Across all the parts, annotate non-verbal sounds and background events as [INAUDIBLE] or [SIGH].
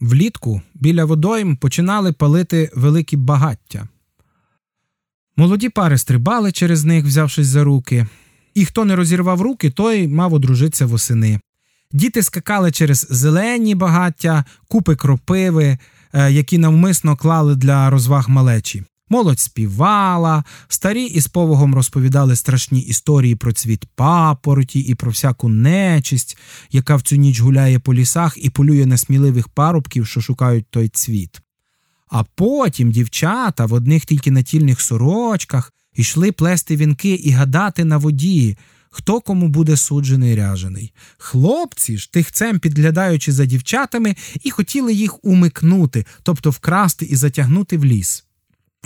Влітку біля водойм починали палити великі багаття. Молоді пари стрибали через них, взявшись за руки, і хто не розірвав руки, той мав одружитися восени. Діти скакали через зелені багаття, купи кропиви, е, які навмисно клали для розваг малечі. Молодь співала, старі із повагом розповідали страшні історії про цвіт папороті і про всяку нечисть, яка в цю ніч гуляє по лісах і полює на сміливих парубків, що шукають той цвіт. А потім дівчата в одних тільки натільних сорочках йшли плести вінки і гадати на воді, хто кому буде суджений ряжений. Хлопці ж, тихцем підглядаючи за дівчатами, і хотіли їх умикнути, тобто вкрасти і затягнути в ліс.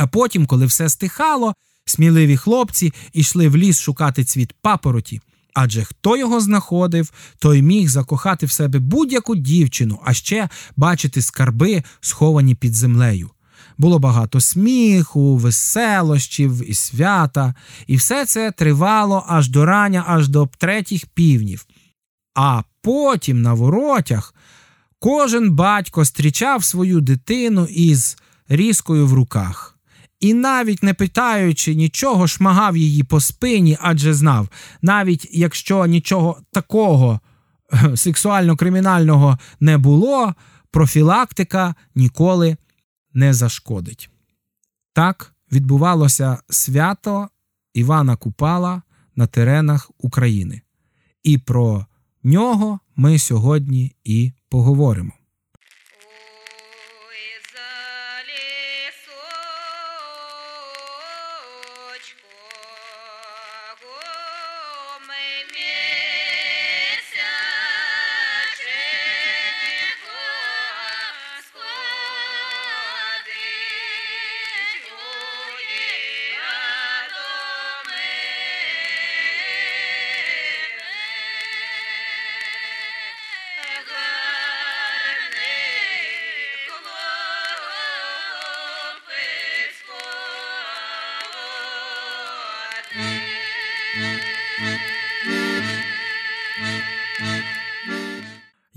А потім, коли все стихало, сміливі хлопці йшли в ліс шукати цвіт папороті. Адже хто його знаходив, той міг закохати в себе будь-яку дівчину, а ще бачити скарби, сховані під землею. Було багато сміху, веселощів і свята, і все це тривало аж до рання, аж до третіх півнів. А потім на воротях кожен батько зустрічав свою дитину із різкою в руках. І навіть не питаючи нічого, шмагав її по спині, адже знав, навіть якщо нічого такого сексуально-кримінального не було, профілактика ніколи не зашкодить. Так відбувалося свято Івана Купала на теренах України. І про нього ми сьогодні і поговоримо.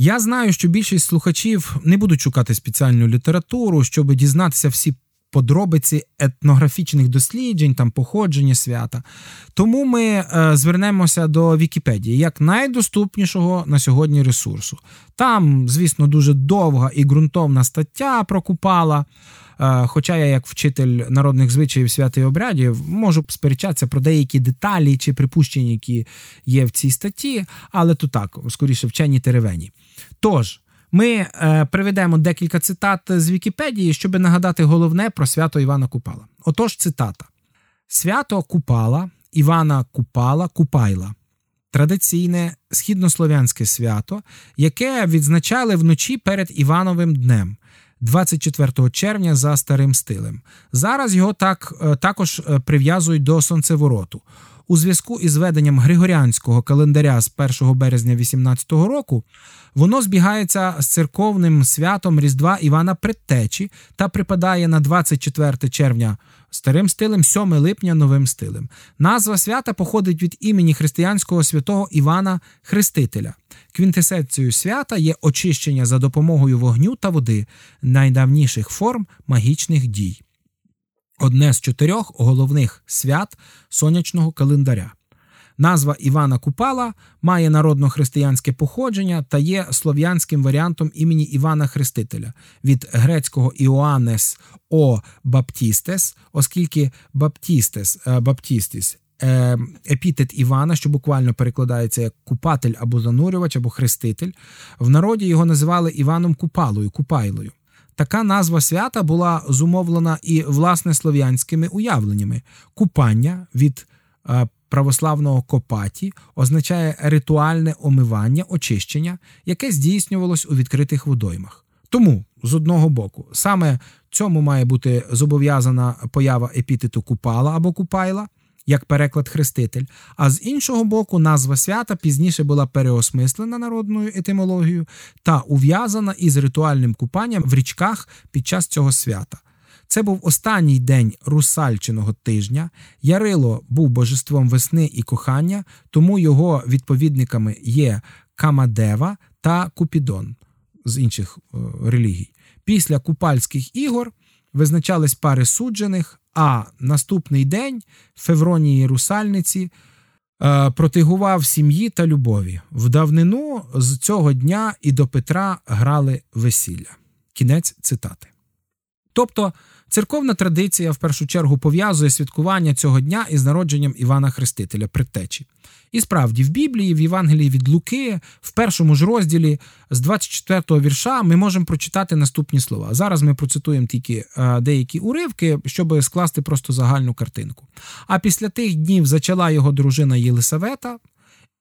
Я знаю, що більшість слухачів не будуть шукати спеціальну літературу, щоб дізнатися всі подробиці етнографічних досліджень, там походження свята. Тому ми е, звернемося до Вікіпедії як найдоступнішого на сьогодні ресурсу. Там, звісно, дуже довга і ґрунтовна стаття про Купала. Е, хоча я, як вчитель народних звичаїв свят і обрядів, можу сперечатися про деякі деталі чи припущення, які є в цій статті, але то так, скоріше вчені теревені. Тож. Ми е, приведемо декілька цитат з Вікіпедії, щоб нагадати головне про свято Івана Купала. Отож, цитата: Свято Купала Івана Купала Купайла. Традиційне східнослов'янське свято, яке відзначали вночі перед Івановим днем, 24 червня за старим стилем. Зараз його так е, також е, прив'язують до сонцевороту. У зв'язку із веденням Григоріанського календаря з 1 березня 18 року воно збігається з церковним святом Різдва Івана Предтечі та припадає на 24 червня старим стилем, 7 липня новим стилем. Назва свята походить від імені християнського святого Івана Хрестителя. Квінтесенцією свята є очищення за допомогою вогню та води найдавніших форм магічних дій. Одне з чотирьох головних свят сонячного календаря. Назва Івана Купала має народно-християнське походження та є слов'янським варіантом імені Івана Хрестителя від грецького Іоаннес О Баптістес, оскільки Баптістес е, Баптістіс е, епітет Івана, що буквально перекладається як купатель або занурювач, або хреститель. В народі його називали Іваном Купалою, Купайлою. Така назва свята була зумовлена і власне слов'янськими уявленнями. Купання від е, православного копаті означає ритуальне омивання, очищення, яке здійснювалось у відкритих водоймах. Тому, з одного боку, саме цьому має бути зобов'язана поява епітету купала або купайла як переклад хреститель, а з іншого боку, назва свята пізніше була переосмислена народною етимологією та ув'язана із ритуальним купанням в річках під час цього свята. Це був останній день русальчиного тижня. Ярило був божеством весни і кохання, тому його відповідниками є Камадева та Купідон. з інших е, релігій. Після Купальських ігор визначались пари суджених, а наступний день в Февронії Русальниці е, протигував сім'ї та любові. В давнину з цього дня і до Петра грали весілля. Кінець цитати. Тобто церковна традиція в першу чергу пов'язує святкування цього дня із народженням Івана Хрестителя, предтечі. І справді, в Біблії, в Євангелії від Луки, в першому ж розділі з 24-го вірша, ми можемо прочитати наступні слова. Зараз ми процитуємо тільки е, деякі уривки, щоб скласти просто загальну картинку. А після тих днів зачала його дружина Єлисавета,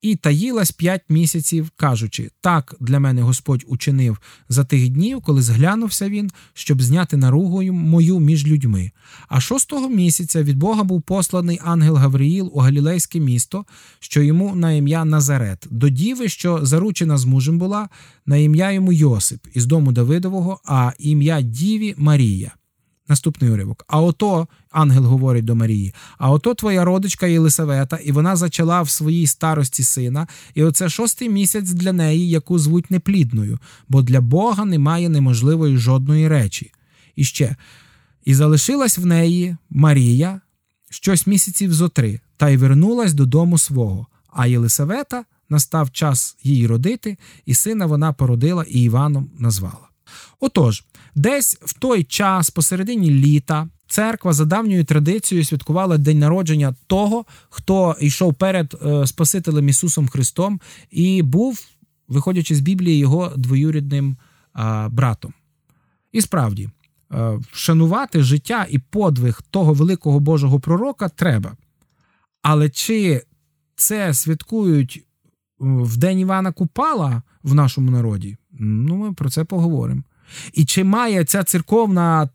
і таїлась п'ять місяців, кажучи: так для мене Господь учинив за тих днів, коли зглянувся він, щоб зняти наругу мою між людьми. А шостого місяця від Бога був посланий ангел Гавриїл у Галілейське місто, що йому на ім'я Назарет, до діви, що заручена з мужем була, на ім'я йому Йосип із дому Давидового, а ім'я Діві Марія. Наступний уривок. А ото, ангел говорить до Марії, а ото твоя родичка Єлисавета, і вона зачала в своїй старості сина, і оце шостий місяць для неї, яку звуть неплідною, бо для Бога немає неможливої жодної речі. І ще. І залишилась в неї Марія щось місяців зо три, та й вернулась додому свого. А Єлисавета настав час її родити, і сина вона породила і Іваном назвала. Отож, десь в той час, посередині літа, церква за давньою традицією святкувала день народження того, хто йшов перед е, Спасителем Ісусом Христом і був, виходячи з Біблії, його двоюрідним е, братом. І справді, е, вшанувати життя і подвиг того великого Божого пророка треба. Але чи це святкують в День Івана Купала в нашому народі? Ну, ми про це поговоримо. І чи має ця церковна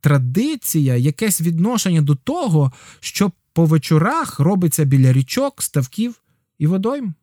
традиція якесь відношення до того, що по вечорах робиться біля річок, ставків і водойм?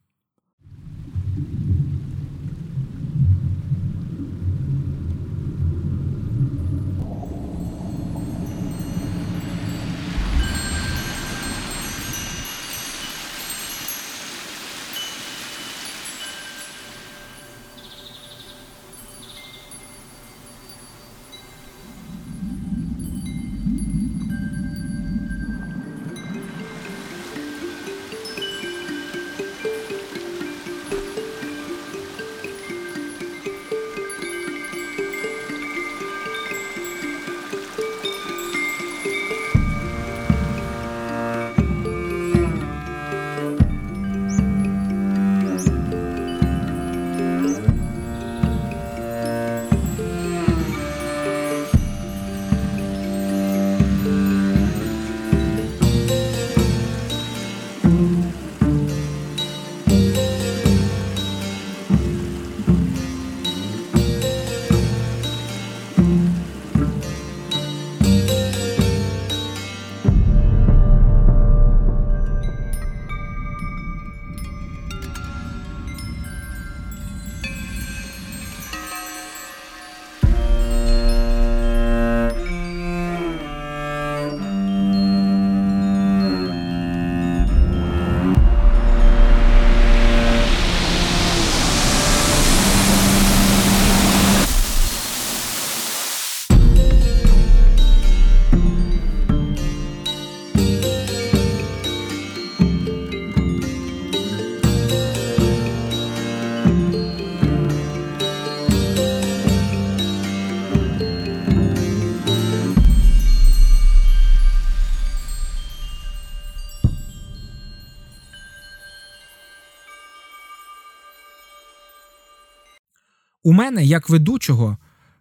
У мене, як ведучого,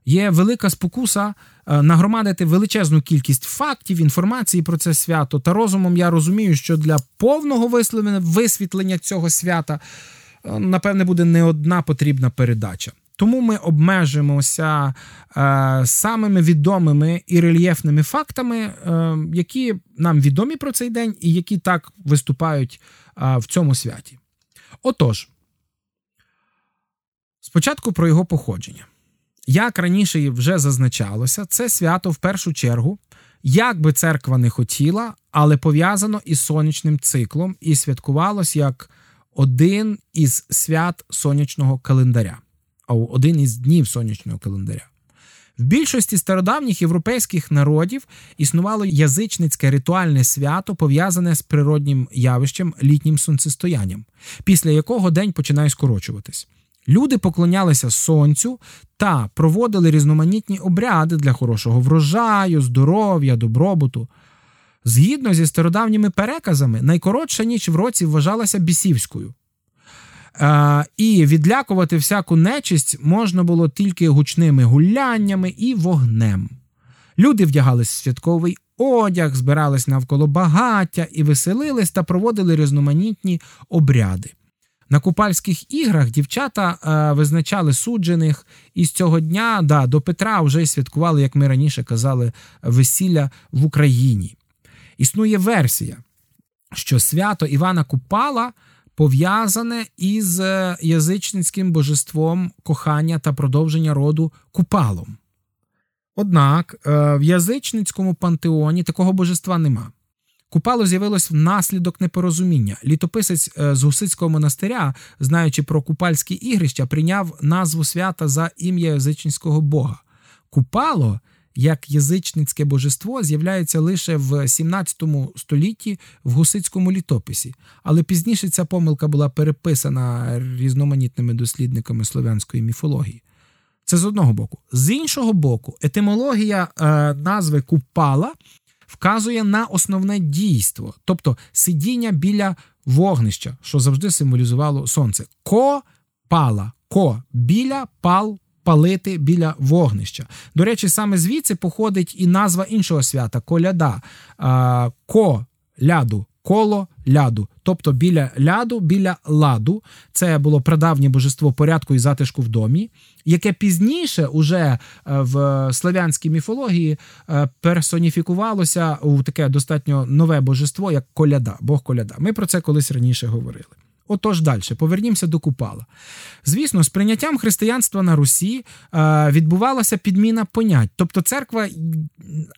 є велика спокуса е, нагромадити величезну кількість фактів, інформації про це свято. Та розумом я розумію, що для повного висвітлення цього свята, е, напевне, буде не одна потрібна передача. Тому ми обмежимося е, самими відомими і рельєфними фактами, е, які нам відомі про цей день і які так виступають е, в цьому святі. Отож. Спочатку про його походження. Як раніше вже зазначалося, це свято в першу чергу, як би церква не хотіла, але пов'язано із сонячним циклом і святкувалось як один із свят сонячного календаря. один із днів сонячного календаря. В більшості стародавніх європейських народів існувало язичницьке ритуальне свято, пов'язане з природнім явищем літнім сонцестоянням, після якого день починає скорочуватись. Люди поклонялися сонцю та проводили різноманітні обряди для хорошого врожаю, здоров'я, добробуту. Згідно зі стародавніми переказами, найкоротша ніч в році вважалася бісівською. Е, і відлякувати всяку нечисть можна було тільки гучними гуляннями і вогнем. Люди вдягались в святковий одяг, збирались навколо багаття і веселились та проводили різноманітні обряди. На Купальських іграх дівчата е, визначали суджених, і з цього дня да, до Петра вже святкували, як ми раніше казали, весілля в Україні. Існує версія, що свято Івана Купала пов'язане із е, язичницьким божеством кохання та продовження роду Купалом. Однак е, в язичницькому пантеоні такого божества нема. Купало з'явилось внаслідок непорозуміння. Літописець е, з Гусицького монастиря, знаючи про купальські ігрища, прийняв назву свята за ім'я язичницького бога. Купало як язичницьке божество з'являється лише в 17 столітті в гусицькому літописі, але пізніше ця помилка була переписана різноманітними дослідниками слов'янської міфології. Це з одного боку. З іншого боку, етимологія е, назви Купала вказує на основне дійство, тобто сидіння біля вогнища, що завжди символізувало сонце. Ко пала, ко біля пал палити біля вогнища. До речі, саме звідси походить і назва іншого свята коляда. Ко ляду. Коло ляду, тобто біля ляду, біля ладу, це було прадавнє божество порядку і затишку в домі, яке пізніше уже е, в славянській міфології е, персоніфікувалося у таке достатньо нове божество, як коляда, Бог коляда. Ми про це колись раніше говорили. Отож, далі, повернімося до Купала. Звісно, з прийняттям християнства на Русі е, відбувалася підміна понять, тобто церква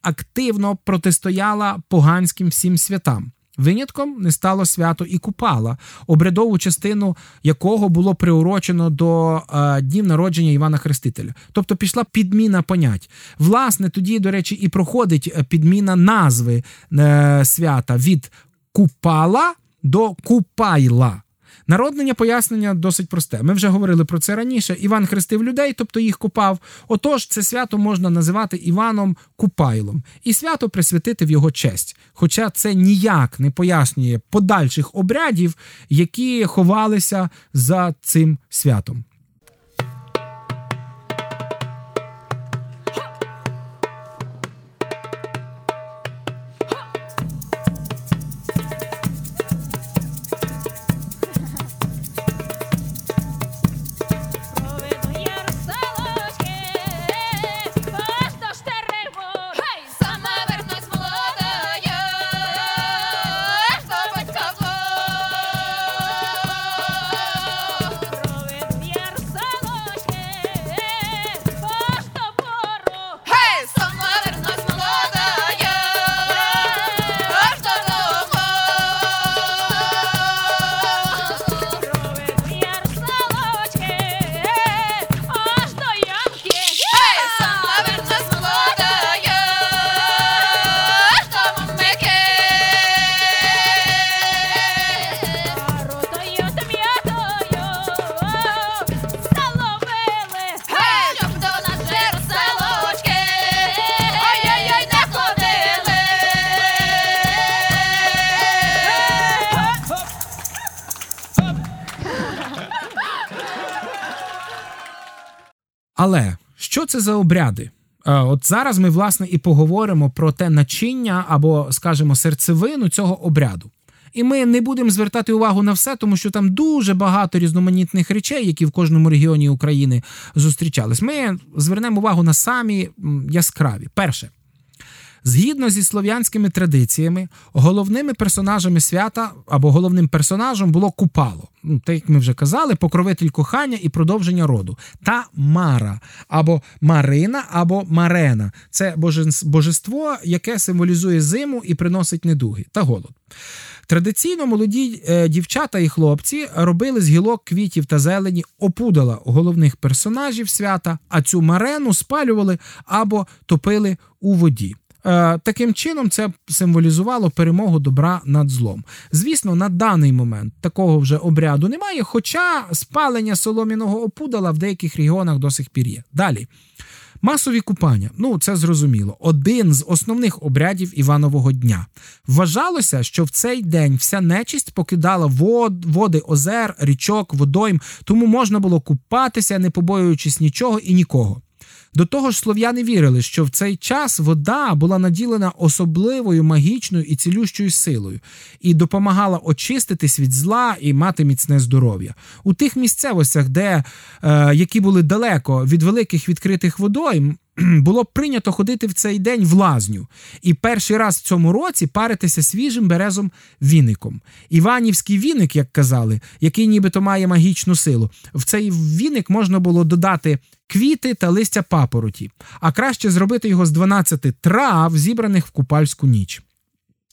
активно протистояла поганським всім святам. Винятком не стало свято і Купала, обрядову частину якого було приурочено до е, днів народження Івана Хрестителя. Тобто пішла підміна понять. Власне, тоді, до речі, і проходить е, підміна назви е, свята від Купала до Купайла. Народнення пояснення досить просте. Ми вже говорили про це раніше. Іван хрестив людей, тобто їх купав. Отож, це свято можна називати Іваном Купайлом і свято присвятити в його честь. Хоча це ніяк не пояснює подальших обрядів, які ховалися за цим святом. Це за обряди? От зараз ми, власне, і поговоримо про те начиння або, скажімо, серцевину цього обряду. І ми не будемо звертати увагу на все, тому що там дуже багато різноманітних речей, які в кожному регіоні України зустрічались. Ми звернемо увагу на самі яскраві. Перше. Згідно зі слов'янськими традиціями, головними персонажами свята або головним персонажем було Купало, ну, так як ми вже казали, покровитель кохання і продовження роду, та Мара або Марина, або Марена це божество, яке символізує зиму і приносить недуги та голод. Традиційно молоді е, дівчата і хлопці робили з гілок квітів та зелені опудала головних персонажів свята, а цю марену спалювали або топили у воді. Е, таким чином, це символізувало перемогу добра над злом. Звісно, на даний момент такого вже обряду немає, хоча спалення соломіного опудала в деяких регіонах до сих пір є. Далі. Масові купання, ну це зрозуміло, один з основних обрядів Іванового дня. Вважалося, що в цей день вся нечисть покидала вод, води, озер, річок, водойм, тому можна було купатися, не побоюючись нічого і нікого. До того ж, слов'яни вірили, що в цей час вода була наділена особливою магічною і цілющою силою і допомагала очиститись від зла і мати міцне здоров'я. У тих місцевостях, де е, які були далеко від великих відкритих водойм, [CLEARS THROAT] було прийнято ходити в цей день в лазню і перший раз в цьому році паритися свіжим березом віником. Іванівський віник, як казали, який нібито має магічну силу. В цей віник можна було додати квіти та листя папороті, а краще зробити його з 12 трав, зібраних в купальську ніч.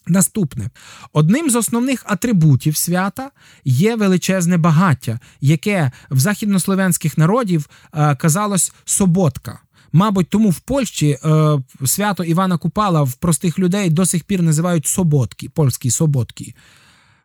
Наступне одним з основних атрибутів свята є величезне багаття, яке в західнослов'янських народів е, казалось соботка. Мабуть, тому в Польщі е, свято Івана Купала в простих людей до сих пір називають соботки, польські соботки.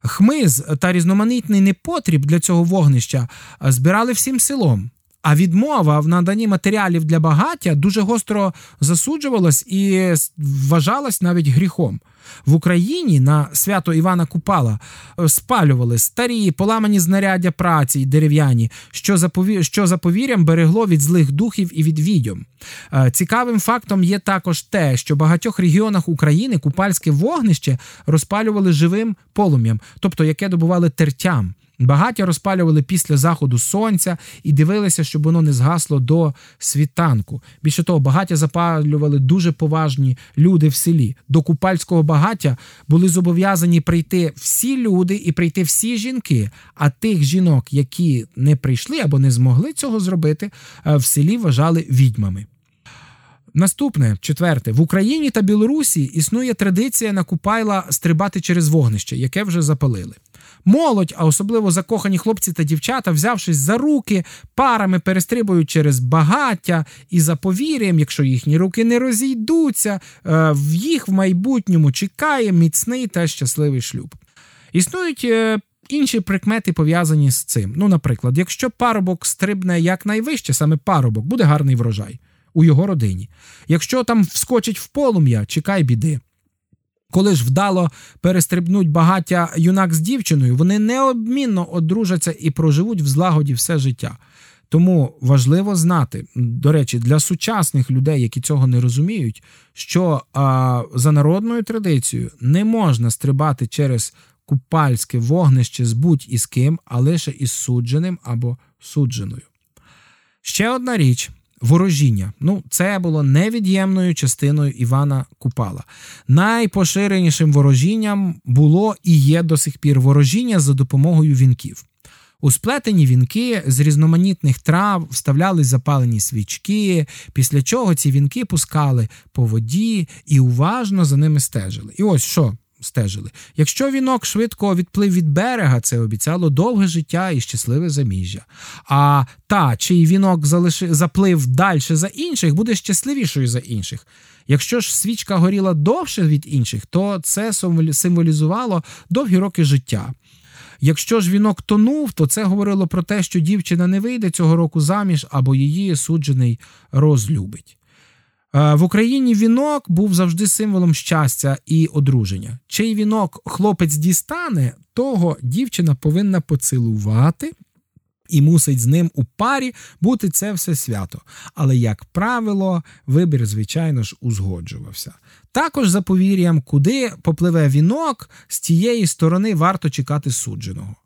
Хмиз та різноманітний непотріб для цього вогнища збирали всім селом. А відмова в наданні матеріалів для багаття дуже гостро засуджувалась і вважалась навіть гріхом. В Україні на свято Івана Купала е, спалювали старі поламані знаряддя праці й дерев'яні, що за повір... що за повір'ям берегло від злих духів і від відьом. Е, цікавим фактом є також те, що в багатьох регіонах України купальське вогнище розпалювали живим полум'ям, тобто яке добували тертям. Багаття розпалювали після заходу сонця і дивилися, щоб воно не згасло до світанку. Більше того, багаття запалювали дуже поважні люди в селі. До купальського багаття були зобов'язані прийти всі люди і прийти всі жінки. А тих жінок, які не прийшли або не змогли цього зробити, е, в селі вважали відьмами. Наступне четверте в Україні та Білорусі існує традиція на Купайла стрибати через вогнище, яке вже запалили. Молодь, а особливо закохані хлопці та дівчата, взявшись за руки, парами перестрибують через багаття і за повір'ям, якщо їхні руки не розійдуться, е, в їх в майбутньому чекає міцний та щасливий шлюб. Існують. Е, інші прикмети пов'язані з цим. Ну, наприклад, якщо парубок стрибне якнайвище, саме парубок, буде гарний врожай у його родині. Якщо там вскочить в полум'я, чекай біди. Коли ж вдало перестрибнуть багаття юнак з дівчиною, вони неодмінно одружаться і проживуть в злагоді все життя. Тому важливо знати, до речі, для сучасних людей, які цього не розуміють, що а, за народною традицією не можна стрибати через купальське вогнище з будь-із ким, а лише із судженим або судженою. Ще одна річ, ворожіння. Ну, це було невід'ємною частиною Івана Купала. Найпоширенішим ворожінням було і є до сих пір ворожіння за допомогою вінків. У сплетені вінки з різноманітних трав вставляли запалені свічки, після чого ці вінки пускали по воді і уважно за ними стежили. І ось що стежили. Якщо вінок швидко відплив від берега, це обіцяло довге життя і щасливе заміжжя. А та, чий вінок залиши, заплив далі за інших, буде щасливішою за інших. Якщо ж свічка горіла довше від інших, то це символізувало довгі роки життя. Якщо ж вінок тонув, то це говорило про те, що дівчина не вийде цього року заміж або її суджений розлюбить. Е, в Україні вінок був завжди символом щастя і одруження. Чий вінок хлопець дістане, того дівчина повинна поцілувати. І мусить з ним у парі бути це все свято. Але, як правило, вибір, звичайно ж, узгоджувався. Також, за повір'ям, куди попливе вінок, з тієї сторони варто чекати судженого.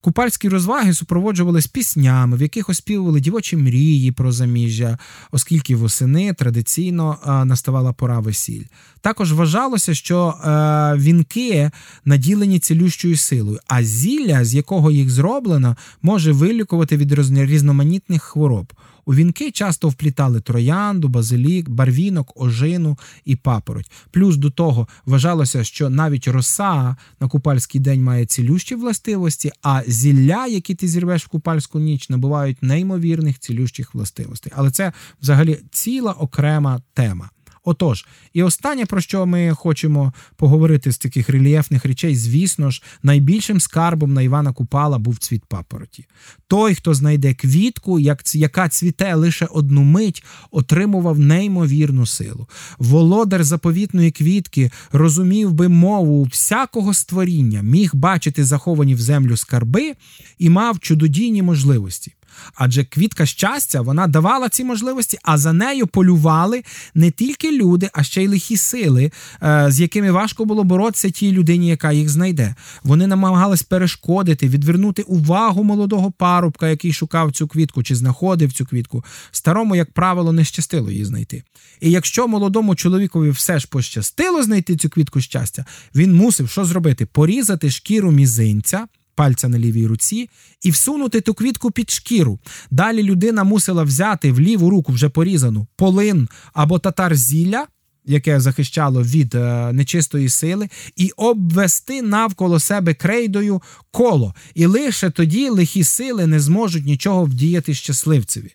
Купальські розваги супроводжувались піснями, в яких оспівували дівочі мрії про заміжжя, оскільки восени традиційно наставала пора весіль. Також вважалося, що е, вінки наділені цілющою силою, а зілля, з якого їх зроблено, може вилікувати від різноманітних хвороб. У вінки часто вплітали троянду, базилік, барвінок, ожину і папороть. Плюс до того вважалося, що навіть роса на купальський день має цілющі властивості, а зілля, які ти зірвеш в купальську ніч, набувають неймовірних цілющих властивостей. Але це взагалі ціла окрема тема. Отож, і останнє, про що ми хочемо поговорити з таких рельєфних речей, звісно ж, найбільшим скарбом на Івана Купала був цвіт папороті. Той, хто знайде квітку, яка цвіте лише одну мить, отримував неймовірну силу. Володар заповітної квітки розумів би мову всякого створіння, міг бачити заховані в землю скарби і мав чудодійні можливості. Адже квітка щастя вона давала ці можливості, а за нею полювали не тільки люди, а ще й лихі сили, е, з якими важко було боротися тій людині, яка їх знайде. Вони намагались перешкодити, відвернути увагу молодого парубка, який шукав цю квітку чи знаходив цю квітку. Старому, як правило, не щастило її знайти. І якщо молодому чоловікові все ж пощастило знайти цю квітку щастя, він мусив що зробити? Порізати шкіру мізинця пальця на лівій руці і всунути ту квітку під шкіру. Далі людина мусила взяти в ліву руку вже порізану полин або татар зілля. Яке захищало від е, нечистої сили, і обвести навколо себе крейдою коло, і лише тоді лихі сили не зможуть нічого вдіяти щасливцеві.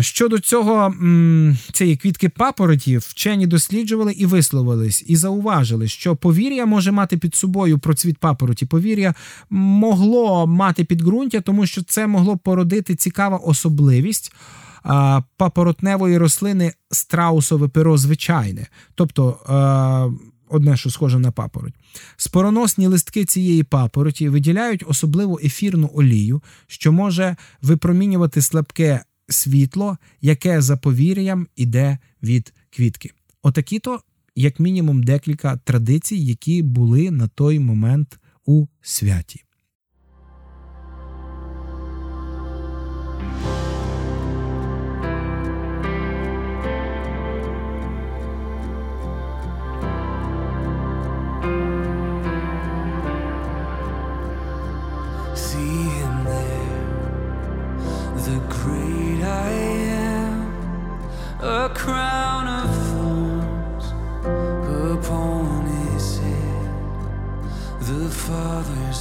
Щодо цього цієї квітки папороті, вчені досліджували і висловились, і зауважили, що повір'я може мати під собою процвіт папороті. Повір'я могло мати підґрунтя, тому що це могло породити цікава особливість папоротневої рослини страусове перо звичайне. Тобто. Одне, що схоже на папороть. Спороносні листки цієї папороті виділяють особливу ефірну олію, що може випромінювати слабке світло, яке за повір'ям іде від квітки. Отакі то, як мінімум, декілька традицій, які були на той момент у святі.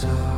so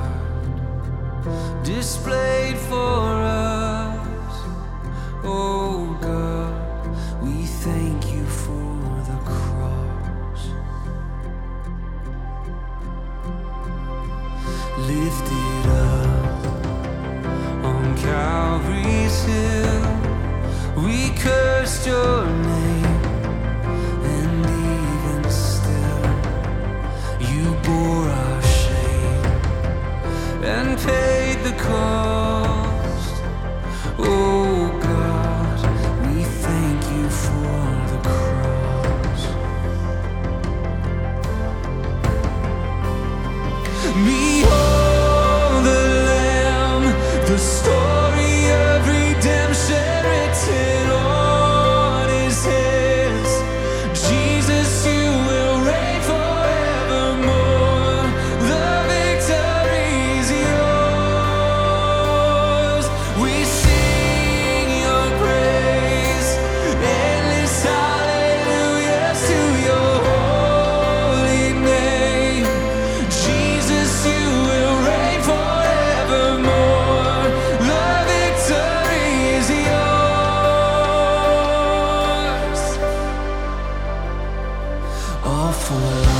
for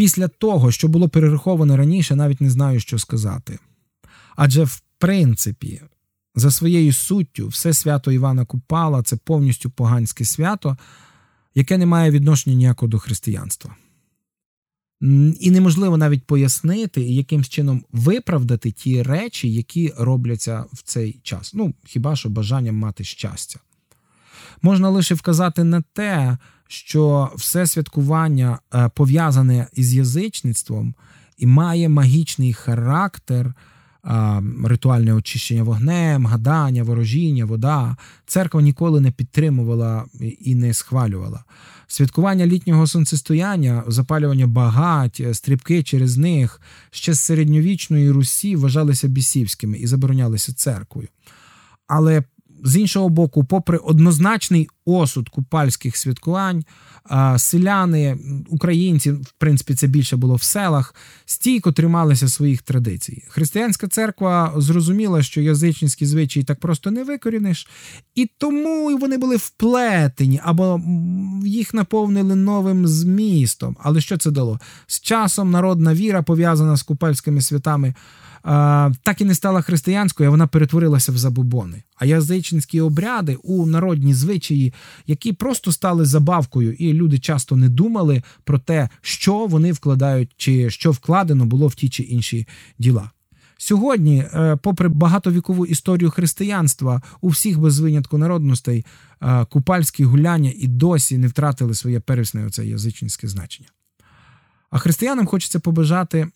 Після того, що було перераховано раніше, навіть не знаю, що сказати. Адже, в принципі, за своєю суттю, все свято Івана Купала це повністю поганське свято, яке не має відношення ніякого до християнства. І неможливо навіть пояснити і якимсь чином виправдати ті речі, які робляться в цей час. Ну, хіба що бажанням мати щастя. Можна лише вказати на те, що все святкування е, пов'язане із язичництвом і має магічний характер, е, ритуальне очищення вогнем, гадання, ворожіння, вода. Церква ніколи не підтримувала і не схвалювала. Святкування літнього сонцестояння, запалювання багать, стрибки через них ще з середньовічної Русі вважалися бісівськими і заборонялися церквою. Але з іншого боку, попри однозначний осуд купальських святкувань, селяни, українці, в принципі, це більше було в селах, стійко трималися своїх традицій. Християнська церква зрозуміла, що язичницькі звичаї так просто не викоріниш, і тому вони були вплетені або їх наповнили новим змістом. Але що це дало? З часом народна віра, пов'язана з купальськими святами, а, так і не стала християнською, а вона перетворилася в забобони. А язичницькі обряди у народні звичаї, які просто стали забавкою, і люди часто не думали про те, що вони вкладають, чи що вкладено було в ті чи інші діла. Сьогодні, е, попри багатовікову історію християнства, у всіх без винятку народностей е, купальські гуляння і досі не втратили своє первісне оце язичницьке значення. А християнам хочеться побажати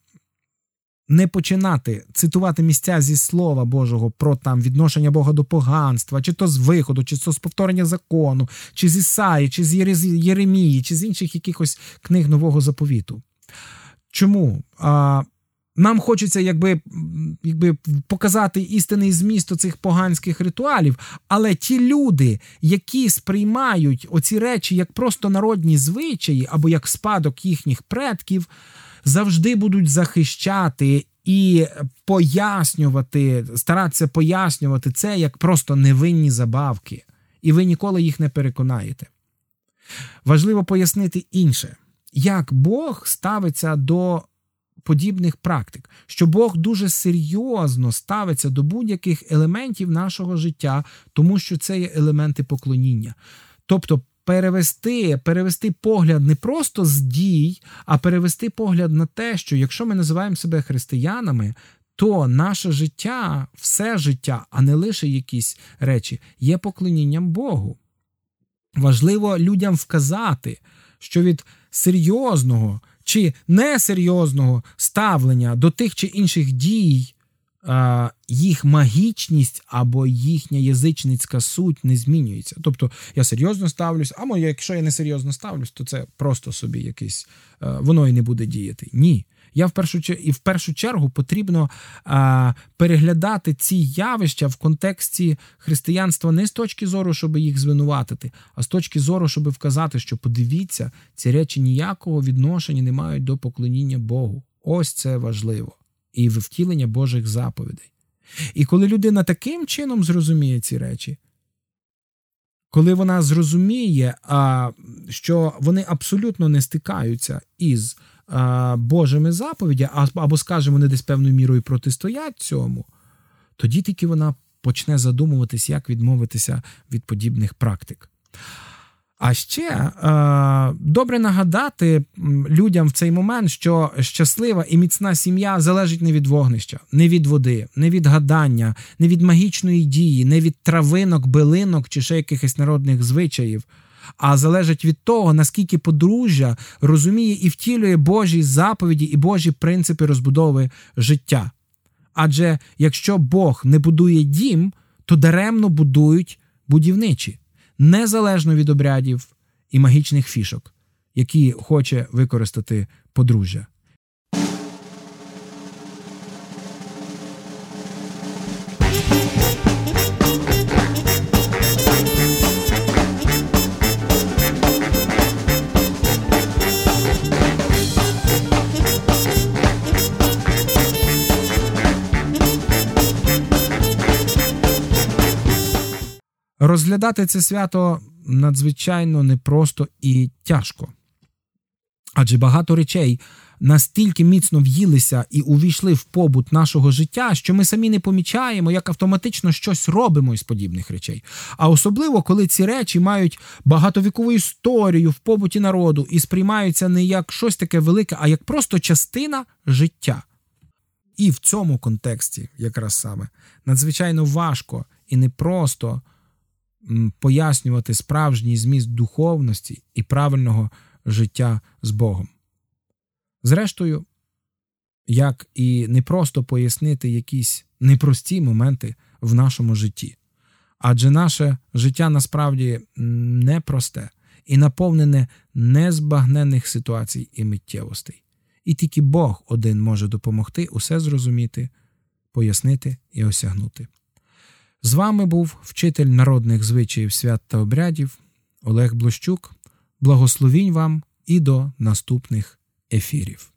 не починати цитувати місця зі Слова Божого про там відношення Бога до поганства, чи то з виходу, чи то з повторення закону, чи з Ісаї, чи з Єремії, чи з інших якихось книг нового заповіту. Чому? А, нам хочеться якби, якби показати істинний зміст цих поганських ритуалів, але ті люди, які сприймають оці речі як просто народні звичаї або як спадок їхніх предків, завжди будуть захищати і пояснювати, старатися пояснювати це як просто невинні забавки, і ви ніколи їх не переконаєте. Важливо пояснити інше, як Бог ставиться до подібних практик, що Бог дуже серйозно ставиться до будь-яких елементів нашого життя, тому що це є елементи поклоніння. Тобто перевести, перевести погляд не просто з дій, а перевести погляд на те, що якщо ми називаємо себе християнами, то наше життя, все життя, а не лише якісь речі, є поклонінням Богу. Важливо людям вказати, що від серйозного чи несерйозного ставлення до тих чи інших дій їх магічність або їхня язичницька суть не змінюється. Тобто я серйозно ставлюсь, а моє, якщо я не серйозно ставлюсь, то це просто собі якийсь е, воно і не буде діяти. Ні. Я в першу і в першу чергу потрібно а, переглядати ці явища в контексті християнства не з точки зору, щоб їх звинуватити, а з точки зору, щоб вказати, що подивіться, ці речі ніякого відношення не мають до поклоніння Богу. Ось це важливо. І втілення Божих заповідей. І коли людина таким чином зрозуміє ці речі, коли вона зрозуміє, що вони абсолютно не стикаються із Божими заповідями, або, скажімо, вони десь певною мірою протистоять цьому, тоді тільки вона почне задумуватись, як відмовитися від подібних практик. А ще е, добре нагадати людям в цей момент, що щаслива і міцна сім'я залежить не від вогнища, не від води, не від гадання, не від магічної дії, не від травинок, билинок чи ще якихось народних звичаїв, а залежить від того, наскільки подружжя розуміє і втілює Божі заповіді і Божі принципи розбудови життя. Адже якщо Бог не будує дім, то даремно будують будівничі незалежно від обрядів і магічних фішок, які хоче використати подружжя. Розглядати це свято надзвичайно непросто і тяжко. Адже багато речей настільки міцно в'їлися і увійшли в побут нашого життя, що ми самі не помічаємо, як автоматично щось робимо із подібних речей. А особливо, коли ці речі мають багатовікову історію в побуті народу і сприймаються не як щось таке велике, а як просто частина життя. І в цьому контексті, якраз саме, надзвичайно важко і непросто пояснювати справжній зміст духовності і правильного життя з Богом. Зрештою, як і не просто пояснити якісь непрості моменти в нашому житті. Адже наше життя насправді непросте і наповнене незбагненних ситуацій і миттєвостей. І тільки Бог один може допомогти усе зрозуміти, пояснити і осягнути. З вами був вчитель народних звичаїв свят та обрядів Олег Блощук. Благословінь вам і до наступних ефірів.